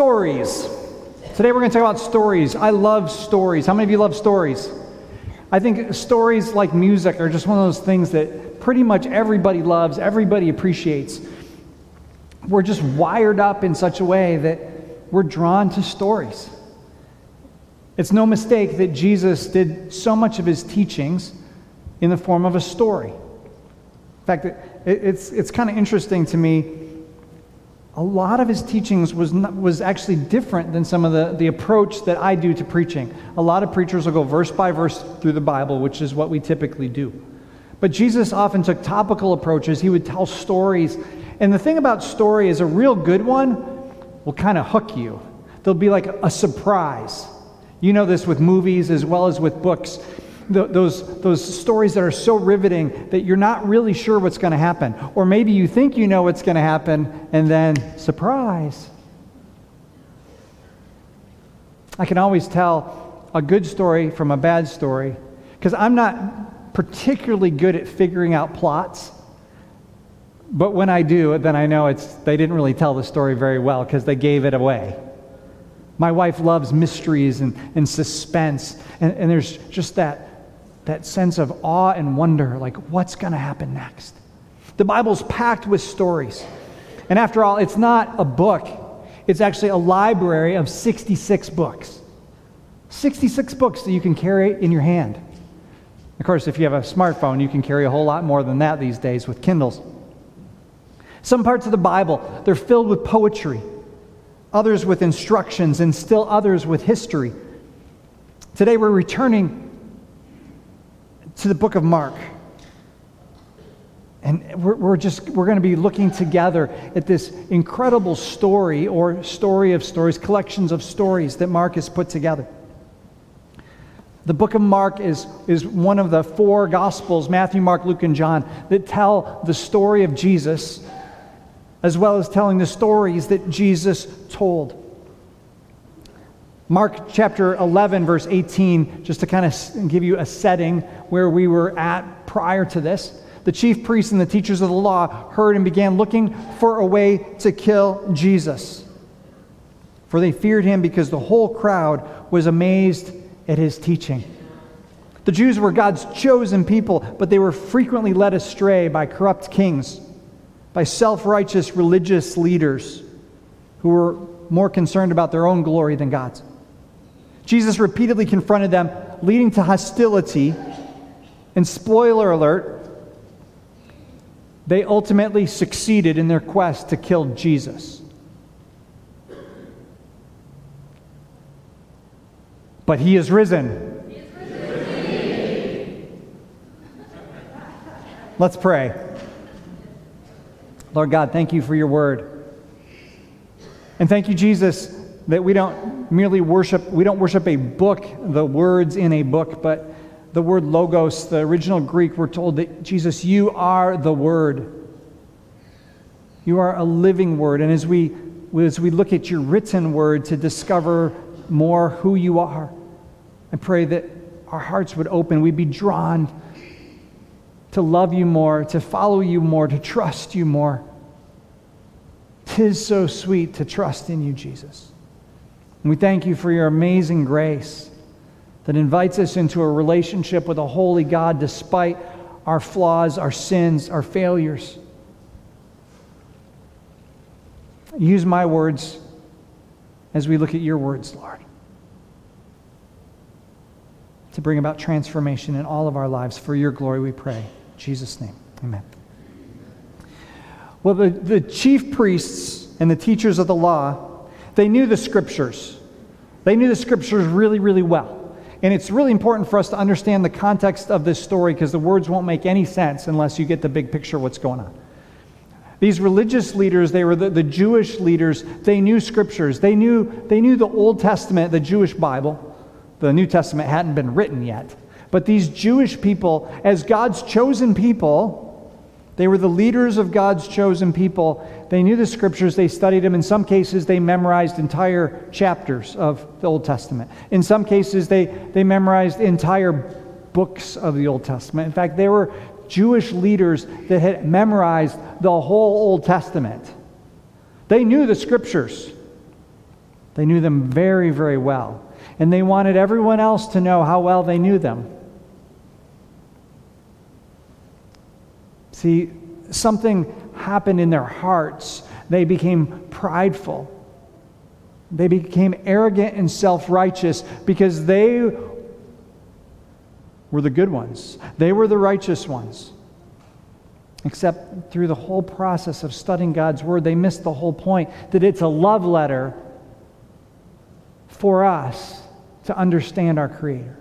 Stories. Today we're going to talk about stories. I love stories. How many of you love stories? I think stories like music are just one of those things that pretty much everybody loves, everybody appreciates. We're just wired up in such a way that we're drawn to stories. It's no mistake that Jesus did so much of his teachings in the form of a story. In fact, it's, it's kind of interesting to me a lot of his teachings was, not, was actually different than some of the, the approach that I do to preaching. A lot of preachers will go verse by verse through the Bible, which is what we typically do. But Jesus often took topical approaches. He would tell stories. And the thing about story is a real good one will kind of hook you. There'll be like a surprise. You know this with movies as well as with books those, those stories that are so riveting that you're not really sure what's going to happen. Or maybe you think you know what's going to happen, and then, surprise. I can always tell a good story from a bad story because I'm not particularly good at figuring out plots. But when I do, then I know it's, they didn't really tell the story very well because they gave it away. My wife loves mysteries and, and suspense, and, and there's just that that sense of awe and wonder like, what's going to happen next? The Bible's packed with stories. And after all, it's not a book, it's actually a library of 66 books. 66 books that you can carry in your hand. Of course, if you have a smartphone, you can carry a whole lot more than that these days with Kindles. Some parts of the Bible, they're filled with poetry, others with instructions, and still others with history. Today, we're returning to the book of Mark. And we're, we're just, we're going to be looking together at this incredible story or story of stories, collections of stories that Mark has put together. The book of Mark is, is one of the four Gospels, Matthew, Mark, Luke, and John, that tell the story of Jesus, as well as telling the stories that Jesus told. Mark chapter 11, verse 18, just to kind of give you a setting where we were at prior to this. The chief priests and the teachers of the law heard and began looking for a way to kill Jesus. For they feared him because the whole crowd was amazed at his teaching. The Jews were God's chosen people, but they were frequently led astray by corrupt kings, by self righteous religious leaders who were more concerned about their own glory than God's. Jesus repeatedly confronted them, leading to hostility. And spoiler alert, they ultimately succeeded in their quest to kill Jesus. But he is risen. Risen. Let's pray. Lord God, thank you for your word. And thank you, Jesus, that we don't merely worship, we don't worship a book, the words in a book, but the word logos, the original Greek, we're told that Jesus, you are the word. You are a living word. And as we, as we look at your written word to discover more who you are, I pray that our hearts would open, we'd be drawn to love you more, to follow you more, to trust you more. Tis so sweet to trust in you, Jesus. And we thank you for your amazing grace that invites us into a relationship with a holy God despite our flaws, our sins, our failures. Use my words as we look at your words, Lord, to bring about transformation in all of our lives. For your glory, we pray. In Jesus' name, amen. Well, the, the chief priests and the teachers of the law they knew the scriptures. They knew the scriptures really, really well. And it's really important for us to understand the context of this story because the words won't make any sense unless you get the big picture of what's going on. These religious leaders, they were the, the Jewish leaders, they knew scriptures. They knew, they knew the Old Testament, the Jewish Bible. The New Testament hadn't been written yet. But these Jewish people, as God's chosen people, they were the leaders of God's chosen people. They knew the scriptures, they studied them. In some cases, they memorized entire chapters of the Old Testament. In some cases, they, they memorized entire books of the Old Testament. In fact, there were Jewish leaders that had memorized the whole Old Testament. They knew the scriptures. They knew them very, very well. And they wanted everyone else to know how well they knew them. See, something happened in their hearts. They became prideful. They became arrogant and self righteous because they were the good ones, they were the righteous ones. Except through the whole process of studying God's Word, they missed the whole point that it's a love letter for us to understand our Creator.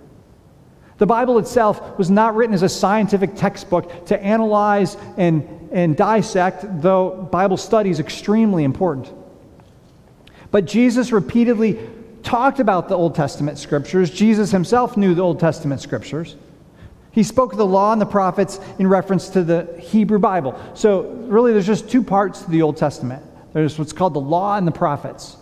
The Bible itself was not written as a scientific textbook to analyze and, and dissect, though Bible study is extremely important. But Jesus repeatedly talked about the Old Testament scriptures. Jesus himself knew the Old Testament scriptures. He spoke the law and the prophets in reference to the Hebrew Bible. So, really, there's just two parts to the Old Testament there's what's called the law and the prophets.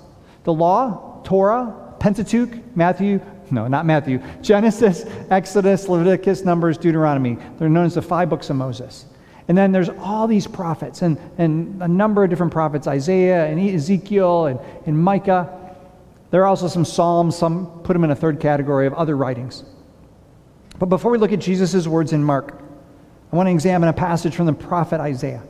The law, Torah, Pentateuch, Matthew, no, not Matthew, Genesis, Exodus, Leviticus, Numbers, Deuteronomy. They're known as the five books of Moses. And then there's all these prophets and, and a number of different prophets Isaiah and Ezekiel and, and Micah. There are also some Psalms, some put them in a third category of other writings. But before we look at Jesus' words in Mark, I want to examine a passage from the prophet Isaiah.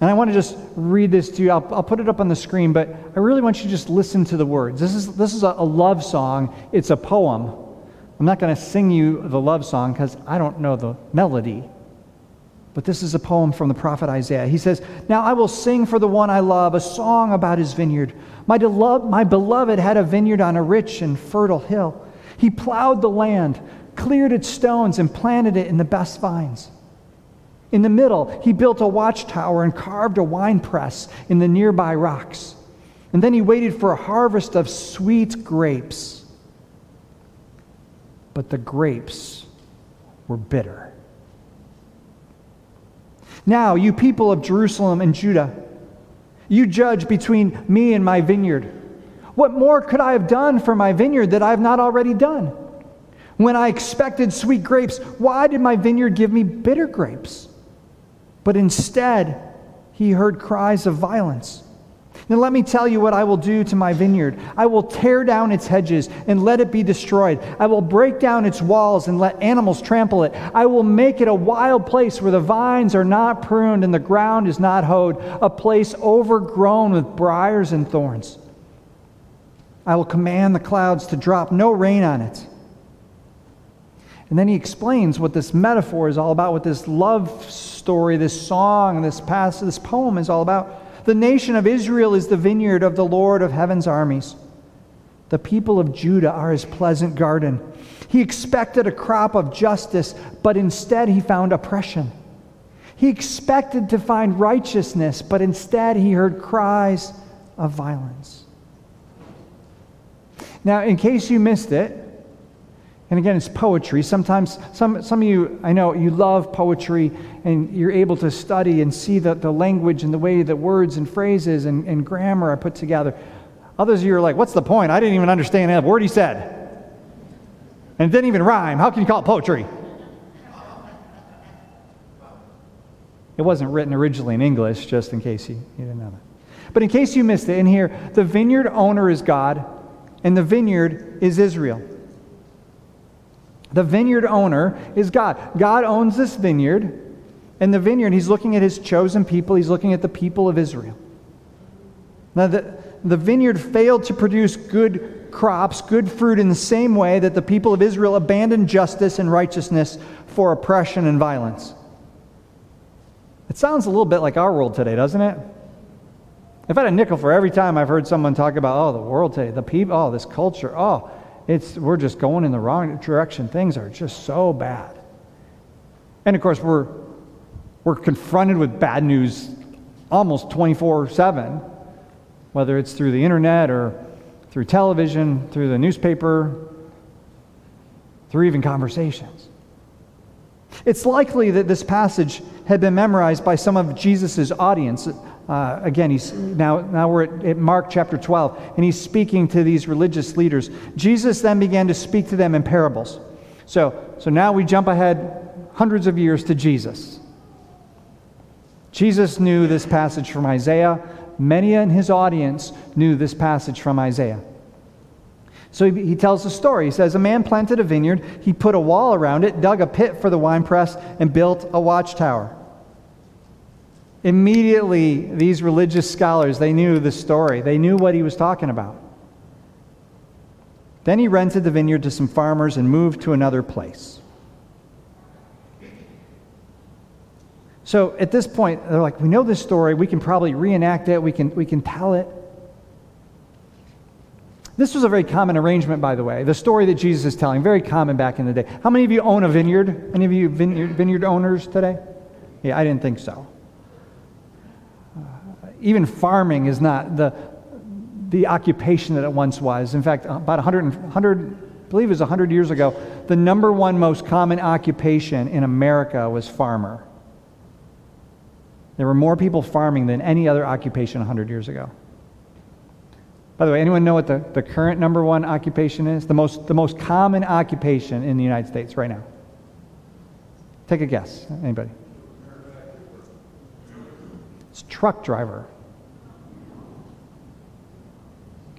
And I want to just read this to you. I'll, I'll, put it up on the screen, but I really want you to just listen to the words. This is, this is a, a love song, it's a poem. I'm not going to sing you the love song because I don't know the melody. But this is a poem from the prophet Isaiah. He says, Now I will sing for the one I love a song about his vineyard. My, delov- my beloved had a vineyard on a rich and fertile hill. He plowed the land, cleared its stones, and planted it in the best vines. In the middle, he built a watchtower and carved a winepress in the nearby rocks. And then he waited for a harvest of sweet grapes. But the grapes were bitter. Now, you people of Jerusalem and Judah, you judge between me and my vineyard. What more could I have done for my vineyard that I have not already done? When I expected sweet grapes, why did my vineyard give me bitter grapes? But instead, he heard cries of violence. Now, let me tell you what I will do to my vineyard. I will tear down its hedges and let it be destroyed. I will break down its walls and let animals trample it. I will make it a wild place where the vines are not pruned and the ground is not hoed, a place overgrown with briars and thorns. I will command the clouds to drop no rain on it and then he explains what this metaphor is all about, what this love story, this song, this past, this poem is all about. The nation of Israel is the vineyard of the Lord of heaven's armies. The people of Judah are his pleasant garden. He expected a crop of justice, but instead he found oppression. He expected to find righteousness, but instead he heard cries of violence. Now, in case you missed it, and again, it's poetry. Sometimes, some, some of you, I know, you love poetry and you're able to study and see the, the language and the way that words and phrases and, and grammar are put together. Others of you are like, what's the point? I didn't even understand that word he said. And it didn't even rhyme. How can you call it poetry? It wasn't written originally in English, just in case you, you didn't know that. But in case you missed it, in here, the vineyard owner is God, and the vineyard is Israel. The vineyard owner is God. God owns this vineyard, and the vineyard, he's looking at his chosen people, he's looking at the people of Israel. Now, the, the vineyard failed to produce good crops, good fruit, in the same way that the people of Israel abandoned justice and righteousness for oppression and violence. It sounds a little bit like our world today, doesn't it? I've had a nickel for every time I've heard someone talk about, oh, the world today, the people, oh, this culture, oh, it's, we're just going in the wrong direction. Things are just so bad. And of course, we're, we're confronted with bad news almost 24 7, whether it's through the internet or through television, through the newspaper, through even conversations. It's likely that this passage had been memorized by some of Jesus' audience uh, again, he's now, now we're at, at Mark chapter 12, and he's speaking to these religious leaders. Jesus then began to speak to them in parables. So, so now we jump ahead hundreds of years to Jesus. Jesus knew this passage from Isaiah. many in his audience knew this passage from Isaiah. So he, he tells the story. He says, A man planted a vineyard, he put a wall around it, dug a pit for the winepress, and built a watchtower. Immediately, these religious scholars, they knew the story. They knew what he was talking about. Then he rented the vineyard to some farmers and moved to another place. So at this point, they're like, we know this story. We can probably reenact it. We can, we can tell it. This was a very common arrangement, by the way. The story that Jesus is telling, very common back in the day. How many of you own a vineyard? Any of you vineyard, vineyard owners today? Yeah, I didn't think so. Even farming is not the, the occupation that it once was. In fact, about 100, 100 I believe it was 100 years ago, the number one most common occupation in America was farmer. There were more people farming than any other occupation 100 years ago. By the way, anyone know what the, the current number one occupation is? The most, the most common occupation in the United States right now? Take a guess. Anybody? It's truck driver.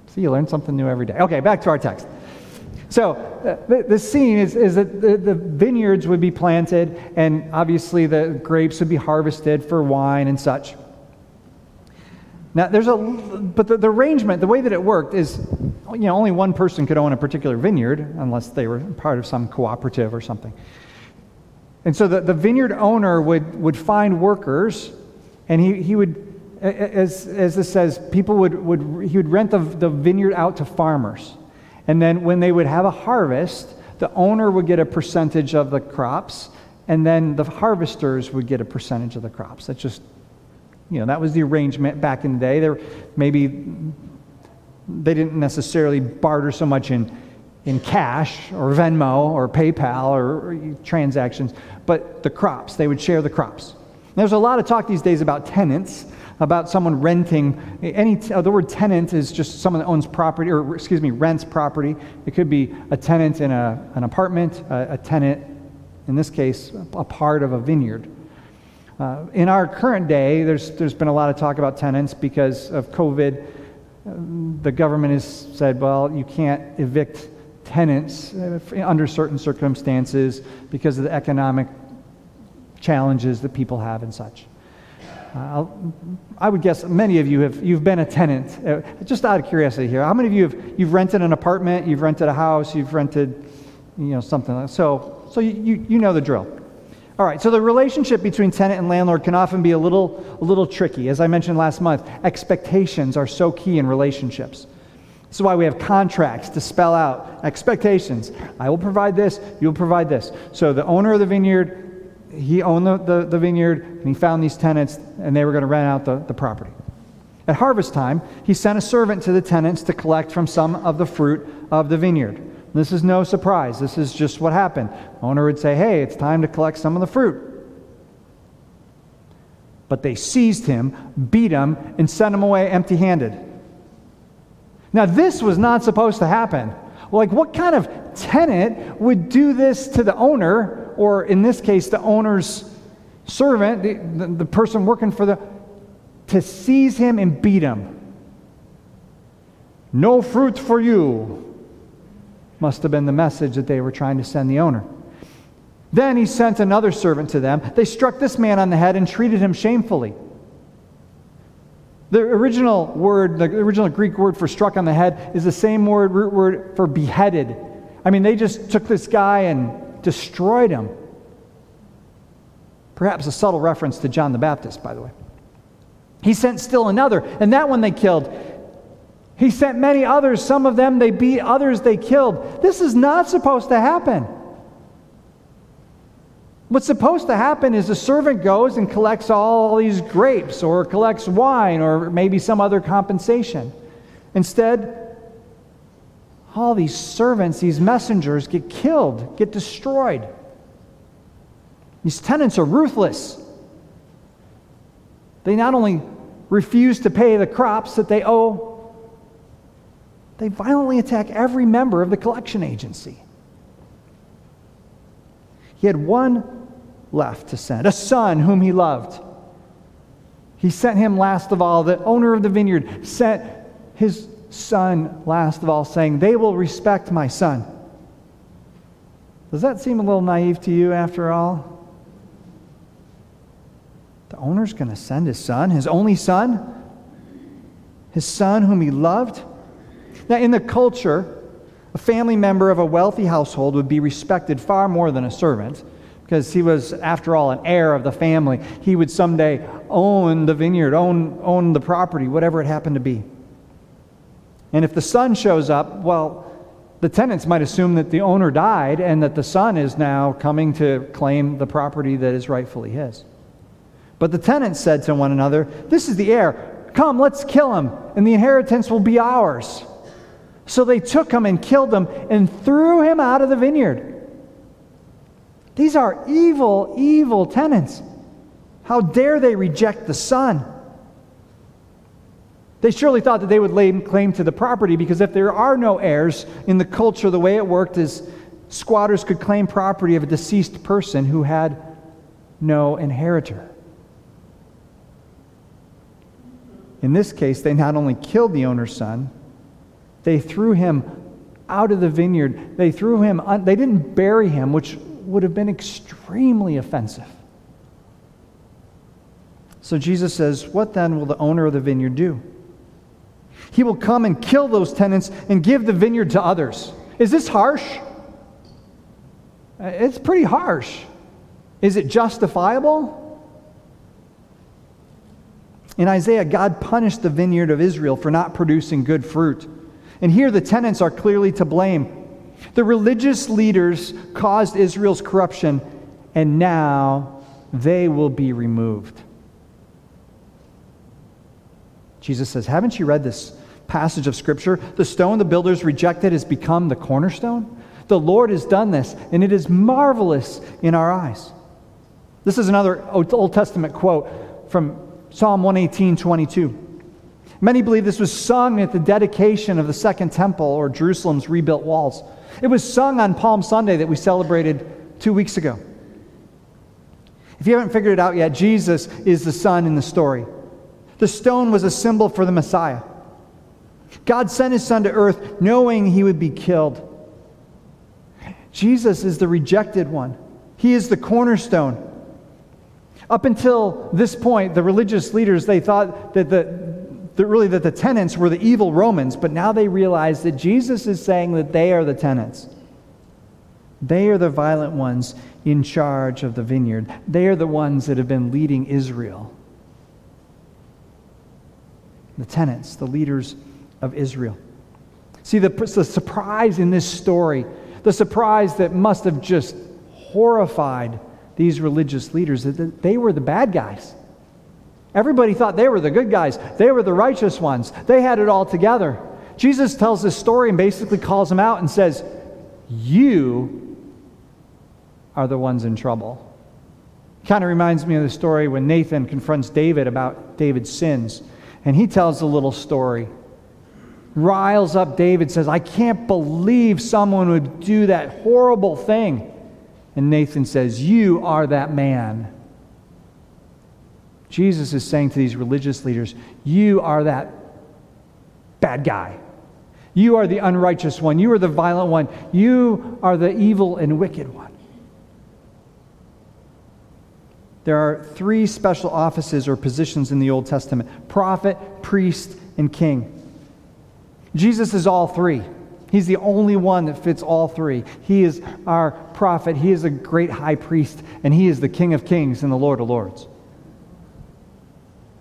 See, you learn something new every day. Okay, back to our text. So, uh, the, the, scene is, is that the, the, vineyards would be planted, and obviously the grapes would be harvested for wine and such. Now, there's a, but the, the arrangement, the way that it worked is, you know, only one person could own a particular vineyard unless they were part of some cooperative or something. And so the, the vineyard owner would, would find workers, and he, he would, as, as this says, people would, would, he would rent the, the vineyard out to farmers. And then when they would have a harvest, the owner would get a percentage of the crops, and then the harvesters would get a percentage of the crops. That's just, you know, that was the arrangement back in the day. There, maybe they didn't necessarily barter so much in, in cash or Venmo or PayPal or, or transactions, but the crops, they would share the crops. There's a lot of talk these days about tenants about someone renting. Any, uh, the word tenant is just someone that owns property, or excuse me, rents property. It could be a tenant in a, an apartment, a, a tenant, in this case, a part of a vineyard. Uh, in our current day, there's, there's been a lot of talk about tenants because of COVID. Um, the government has said, well, you can't evict tenants uh, under certain circumstances because of the economic challenges that people have and such. Uh, I would guess many of you have you've been a tenant. Uh, just out of curiosity here, how many of you have you've rented an apartment, you've rented a house, you've rented, you know, something like so so you, you know the drill. All right, so the relationship between tenant and landlord can often be a little a little tricky. As I mentioned last month, expectations are so key in relationships. This is why we have contracts to spell out expectations. I will provide this, you'll provide this. So the owner of the vineyard he owned the, the, the, vineyard and he found these tenants and they were going to rent out the, the property. At harvest time, he sent a servant to the tenants to collect from some of the fruit of the vineyard. This is no surprise. This is just what happened. Owner would say, Hey, it's time to collect some of the fruit. But they seized him, beat him, and sent him away empty handed. Now, this was not supposed to happen. Like, what kind of tenant would do this to the owner or in this case, the owner's servant, the, the, the person working for the, to seize him and beat him. No fruit for you, must have been the message that they were trying to send the owner. Then he sent another servant to them. They struck this man on the head and treated him shamefully. The original word, the original Greek word for struck on the head, is the same word, root word for beheaded. I mean, they just took this guy and destroyed him. Perhaps a subtle reference to John the Baptist, by the way. He sent still another, and that one they killed. He sent many others. Some of them they beat, others they killed. This is not supposed to happen. What's supposed to happen is the servant goes and collects all these grapes or collects wine or maybe some other compensation. Instead, all these servants, these messengers get killed, get destroyed. These tenants are ruthless. They not only refuse to pay the crops that they owe, they violently attack every member of the collection agency. He had one left to send, a son whom he loved. He sent him last of all. The owner of the vineyard sent his son last of all, saying, They will respect my son. Does that seem a little naive to you after all? The owner's going to send his son, his only son, his son whom he loved. Now, in the culture, a family member of a wealthy household would be respected far more than a servant because he was, after all, an heir of the family. He would someday own the vineyard, own, own the property, whatever it happened to be. And if the son shows up, well, the tenants might assume that the owner died and that the son is now coming to claim the property that is rightfully his. But the tenants said to one another, This is the heir. Come, let's kill him, and the inheritance will be ours. So they took him and killed him and threw him out of the vineyard. These are evil, evil tenants. How dare they reject the son? They surely thought that they would lay claim to the property because if there are no heirs in the culture, the way it worked is squatters could claim property of a deceased person who had no inheritor. In this case, they not only killed the owner's son, they threw him out of the vineyard. They threw him, un- they didn't bury him, which would have been extremely offensive. So Jesus says, What then will the owner of the vineyard do? He will come and kill those tenants and give the vineyard to others. Is this harsh? Uh, it's pretty harsh. Is it justifiable? In Isaiah, God punished the vineyard of Israel for not producing good fruit. And here the tenants are clearly to blame. The religious leaders caused Israel's corruption, and now they will be removed. Jesus says, Haven't you read this passage of Scripture? The stone the builders rejected has become the cornerstone. The Lord has done this, and it is marvelous in our eyes. This is another Old Testament quote from Psalm 118 22. Many believe this was sung at the dedication of the Second Temple or Jerusalem's rebuilt walls. It was sung on Palm Sunday that we celebrated two weeks ago. If you haven't figured it out yet, Jesus is the Son in the story. The stone was a symbol for the Messiah. God sent his Son to earth knowing he would be killed. Jesus is the rejected one, he is the cornerstone. Up until this point, the religious leaders, they thought that the, that really that the tenants were the evil Romans, but now they realize that Jesus is saying that they are the tenants. They are the violent ones in charge of the vineyard. They are the ones that have been leading Israel. The tenants, the leaders of Israel. See, the, the surprise in this story, the surprise that must have just horrified these religious leaders, that they were the bad guys. Everybody thought they were the good guys, they were the righteous ones, they had it all together. Jesus tells this story and basically calls them out and says, You are the ones in trouble. Kind of reminds me of the story when Nathan confronts David about David's sins. And he tells a little story. Riles up David, says, I can't believe someone would do that horrible thing. And Nathan says, You are that man. Jesus is saying to these religious leaders, You are that bad guy. You are the unrighteous one. You are the violent one. You are the evil and wicked one. There are three special offices or positions in the Old Testament prophet, priest, and king. Jesus is all three. He's the only one that fits all three. He is our prophet, he is a great high priest, and he is the King of kings and the Lord of lords.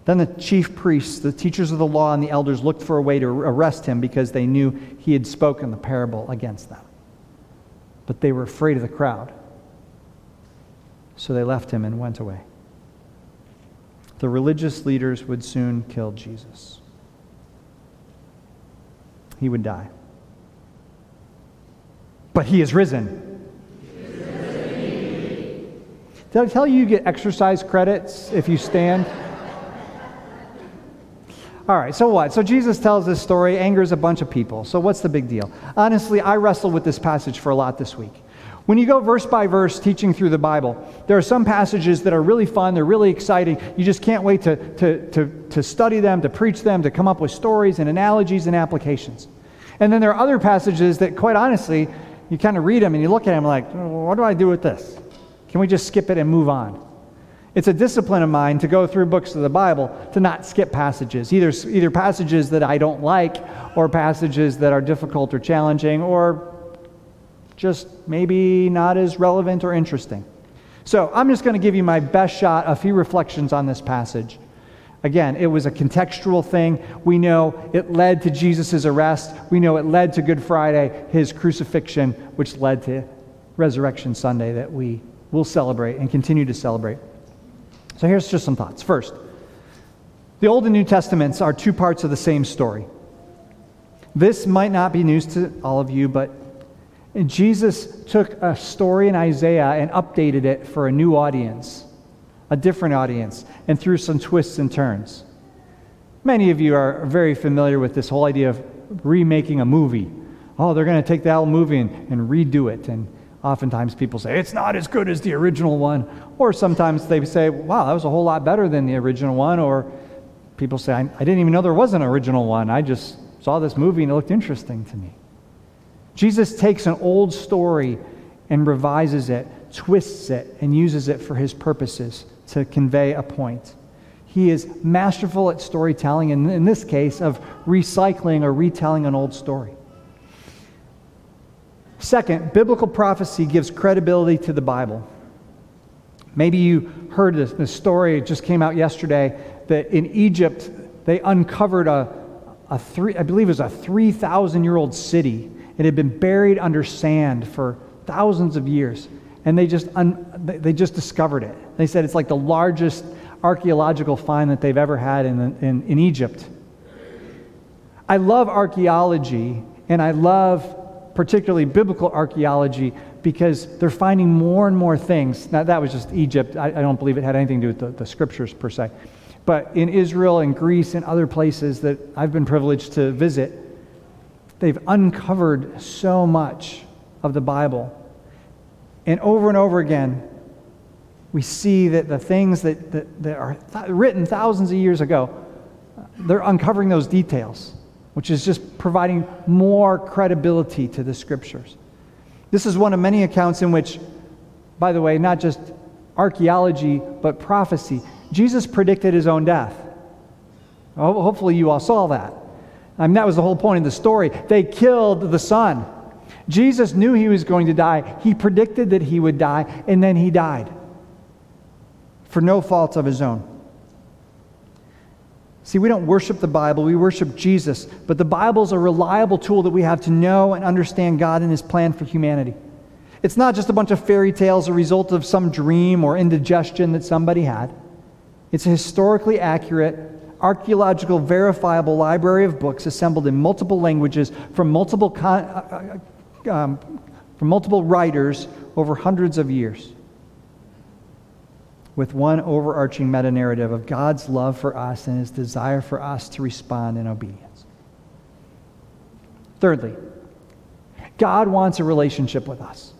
Then the chief priests, the teachers of the law, and the elders looked for a way to arrest him because they knew he had spoken the parable against them. But they were afraid of the crowd. So they left him and went away. The religious leaders would soon kill Jesus. He would die. But he is risen. Did I tell you you get exercise credits if you stand? All right, so what? So Jesus tells this story, angers a bunch of people. So what's the big deal? Honestly, I wrestled with this passage for a lot this week. When you go verse by verse teaching through the Bible, there are some passages that are really fun, they're really exciting. You just can't wait to, to, to, to study them, to preach them, to come up with stories and analogies and applications. And then there are other passages that, quite honestly, you kind of read them and you look at them like, oh, what do I do with this? Can we just skip it and move on? It's a discipline of mine to go through books of the Bible to not skip passages, either, either passages that I don't like or passages that are difficult or challenging or just maybe not as relevant or interesting. So I'm just going to give you my best shot, a few reflections on this passage. Again, it was a contextual thing. We know it led to Jesus' arrest. We know it led to Good Friday, his crucifixion, which led to Resurrection Sunday that we will celebrate and continue to celebrate. So here's just some thoughts. First, the Old and New Testaments are two parts of the same story. This might not be news to all of you, but Jesus took a story in Isaiah and updated it for a new audience, a different audience, and threw some twists and turns. Many of you are very familiar with this whole idea of remaking a movie. Oh, they're going to take the old movie and, and redo it. And oftentimes people say, it's not as good as the original one. Or sometimes they say, wow, that was a whole lot better than the original one. Or people say, I, I didn't even know there was an original one. I just saw this movie and it looked interesting to me. Jesus takes an old story and revises it, twists it, and uses it for his purposes to convey a point. He is masterful at storytelling, and in this case, of recycling or retelling an old story. Second, biblical prophecy gives credibility to the Bible. Maybe you heard this, this story, it just came out yesterday, that in Egypt, they uncovered a, a three, I believe it was a 3,000 year old city it had been buried under sand for thousands of years, and they just, un, they just discovered it. They said it's like the largest archaeological find that they've ever had in, in, in Egypt. I love archaeology, and I love particularly biblical archaeology because they're finding more and more things. Now, that was just Egypt. I, I don't believe it had anything to do with the, the scriptures per se. But in Israel and Greece and other places that I've been privileged to visit, They've uncovered so much of the Bible. And over and over again, we see that the things that, that, that are th- written thousands of years ago, they're uncovering those details, which is just providing more credibility to the scriptures. This is one of many accounts in which, by the way, not just archaeology, but prophecy, Jesus predicted his own death. Hopefully, you all saw that. I mean, that was the whole point of the story. They killed the son. Jesus knew he was going to die. He predicted that he would die, and then he died for no fault of his own. See, we don't worship the Bible, we worship Jesus. But the Bible is a reliable tool that we have to know and understand God and his plan for humanity. It's not just a bunch of fairy tales, a result of some dream or indigestion that somebody had. It's a historically accurate archaeological, verifiable library of books assembled in multiple languages from multiple, con- uh, uh, um, from multiple writers over hundreds of years, with one overarching meta narrative of God's love for us and his desire for us to respond in obedience. Thirdly, God wants a relationship with us.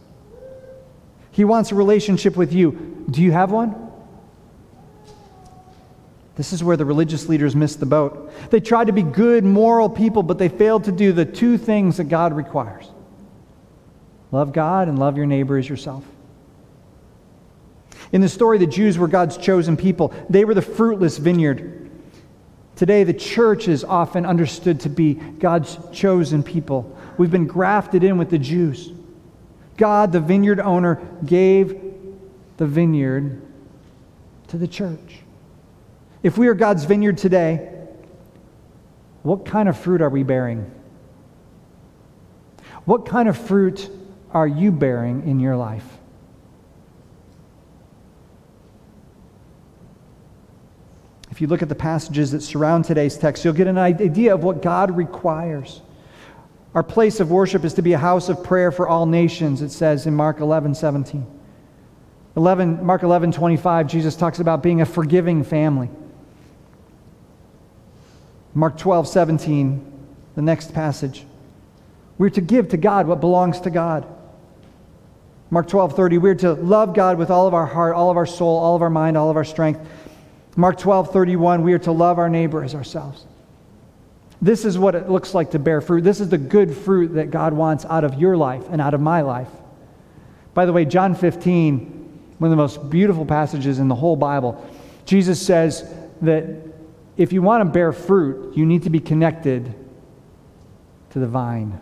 He wants a relationship with you. Do you have one? This is where the religious leaders missed the boat. They tried to be good, moral people, but they failed to do the two things that God requires love God and love your neighbor as yourself. In the story, the Jews were God's chosen people, they were the fruitless vineyard. Today, the church is often understood to be God's chosen people. We've been grafted in with the Jews. God, the vineyard owner, gave the vineyard to the church. If we are God's vineyard today, what kind of fruit are we bearing? What kind of fruit are you bearing in your life? If you look at the passages that surround today's text, you'll get an idea of what God requires. Our place of worship is to be a house of prayer for all nations, it says in Mark 11 17. 11, Mark 11 25, Jesus talks about being a forgiving family. Mark 12, 17, the next passage. We're to give to God what belongs to God. Mark 12, 30, we're to love God with all of our heart, all of our soul, all of our mind, all of our strength. Mark 12, 31, we are to love our neighbor as ourselves. This is what it looks like to bear fruit. This is the good fruit that God wants out of your life and out of my life. By the way, John 15, one of the most beautiful passages in the whole Bible, Jesus says that if you want to bear fruit, you need to be connected to the vine.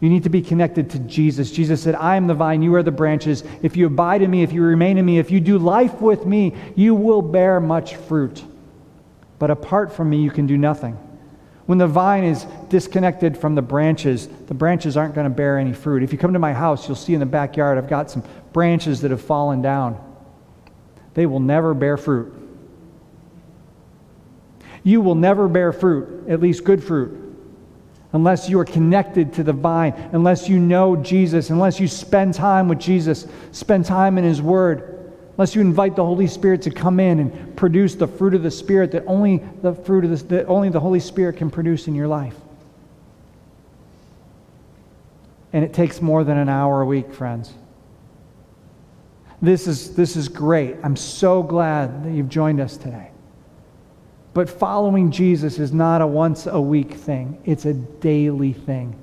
You need to be connected to Jesus. Jesus said, I am the vine, you are the branches. If you abide in me, if you remain in me, if you do life with me, you will bear much fruit. But apart from me, you can do nothing. When the vine is disconnected from the branches, the branches aren't going to bear any fruit. If you come to my house, you'll see in the backyard, I've got some branches that have fallen down. They will never bear fruit. You will never bear fruit, at least good fruit, unless you are connected to the vine, unless you know Jesus, unless you spend time with Jesus, spend time in His Word, unless you invite the Holy Spirit to come in and produce the fruit of the Spirit that only the fruit of the, that only the Holy Spirit can produce in your life. And it takes more than an hour a week, friends. This is, this is great. I'm so glad that you've joined us today. But following Jesus is not a once a week thing, it's a daily thing.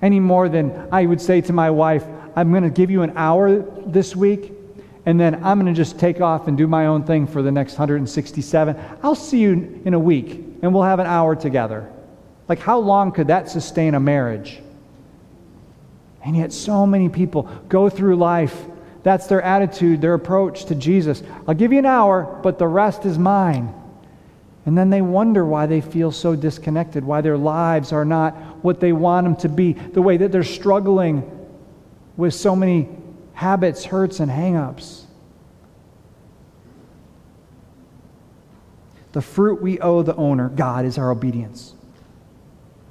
Any more than I would say to my wife, I'm going to give you an hour this week, and then I'm going to just take off and do my own thing for the next 167. I'll see you in a week, and we'll have an hour together. Like, how long could that sustain a marriage? And yet, so many people go through life. That's their attitude, their approach to Jesus. I'll give you an hour, but the rest is mine. And then they wonder why they feel so disconnected, why their lives are not what they want them to be, the way that they're struggling with so many habits, hurts, and hangups. The fruit we owe the owner, God, is our obedience.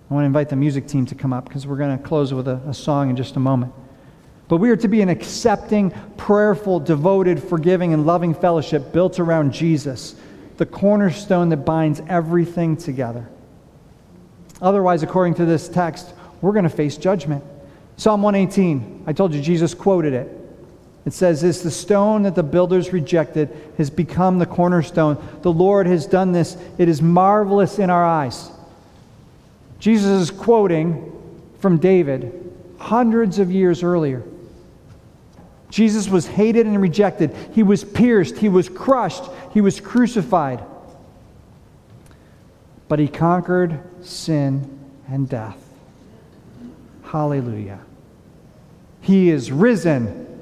I want to invite the music team to come up because we're going to close with a, a song in just a moment. But we are to be an accepting, prayerful, devoted, forgiving, and loving fellowship built around Jesus the cornerstone that binds everything together. Otherwise, according to this text, we're going to face judgment. Psalm 118, I told you Jesus quoted it. It says, This the stone that the builders rejected has become the cornerstone. The Lord has done this. It is marvelous in our eyes. Jesus is quoting from David hundreds of years earlier. Jesus was hated and rejected. He was pierced. He was crushed. He was crucified. But he conquered sin and death. Hallelujah. He is risen.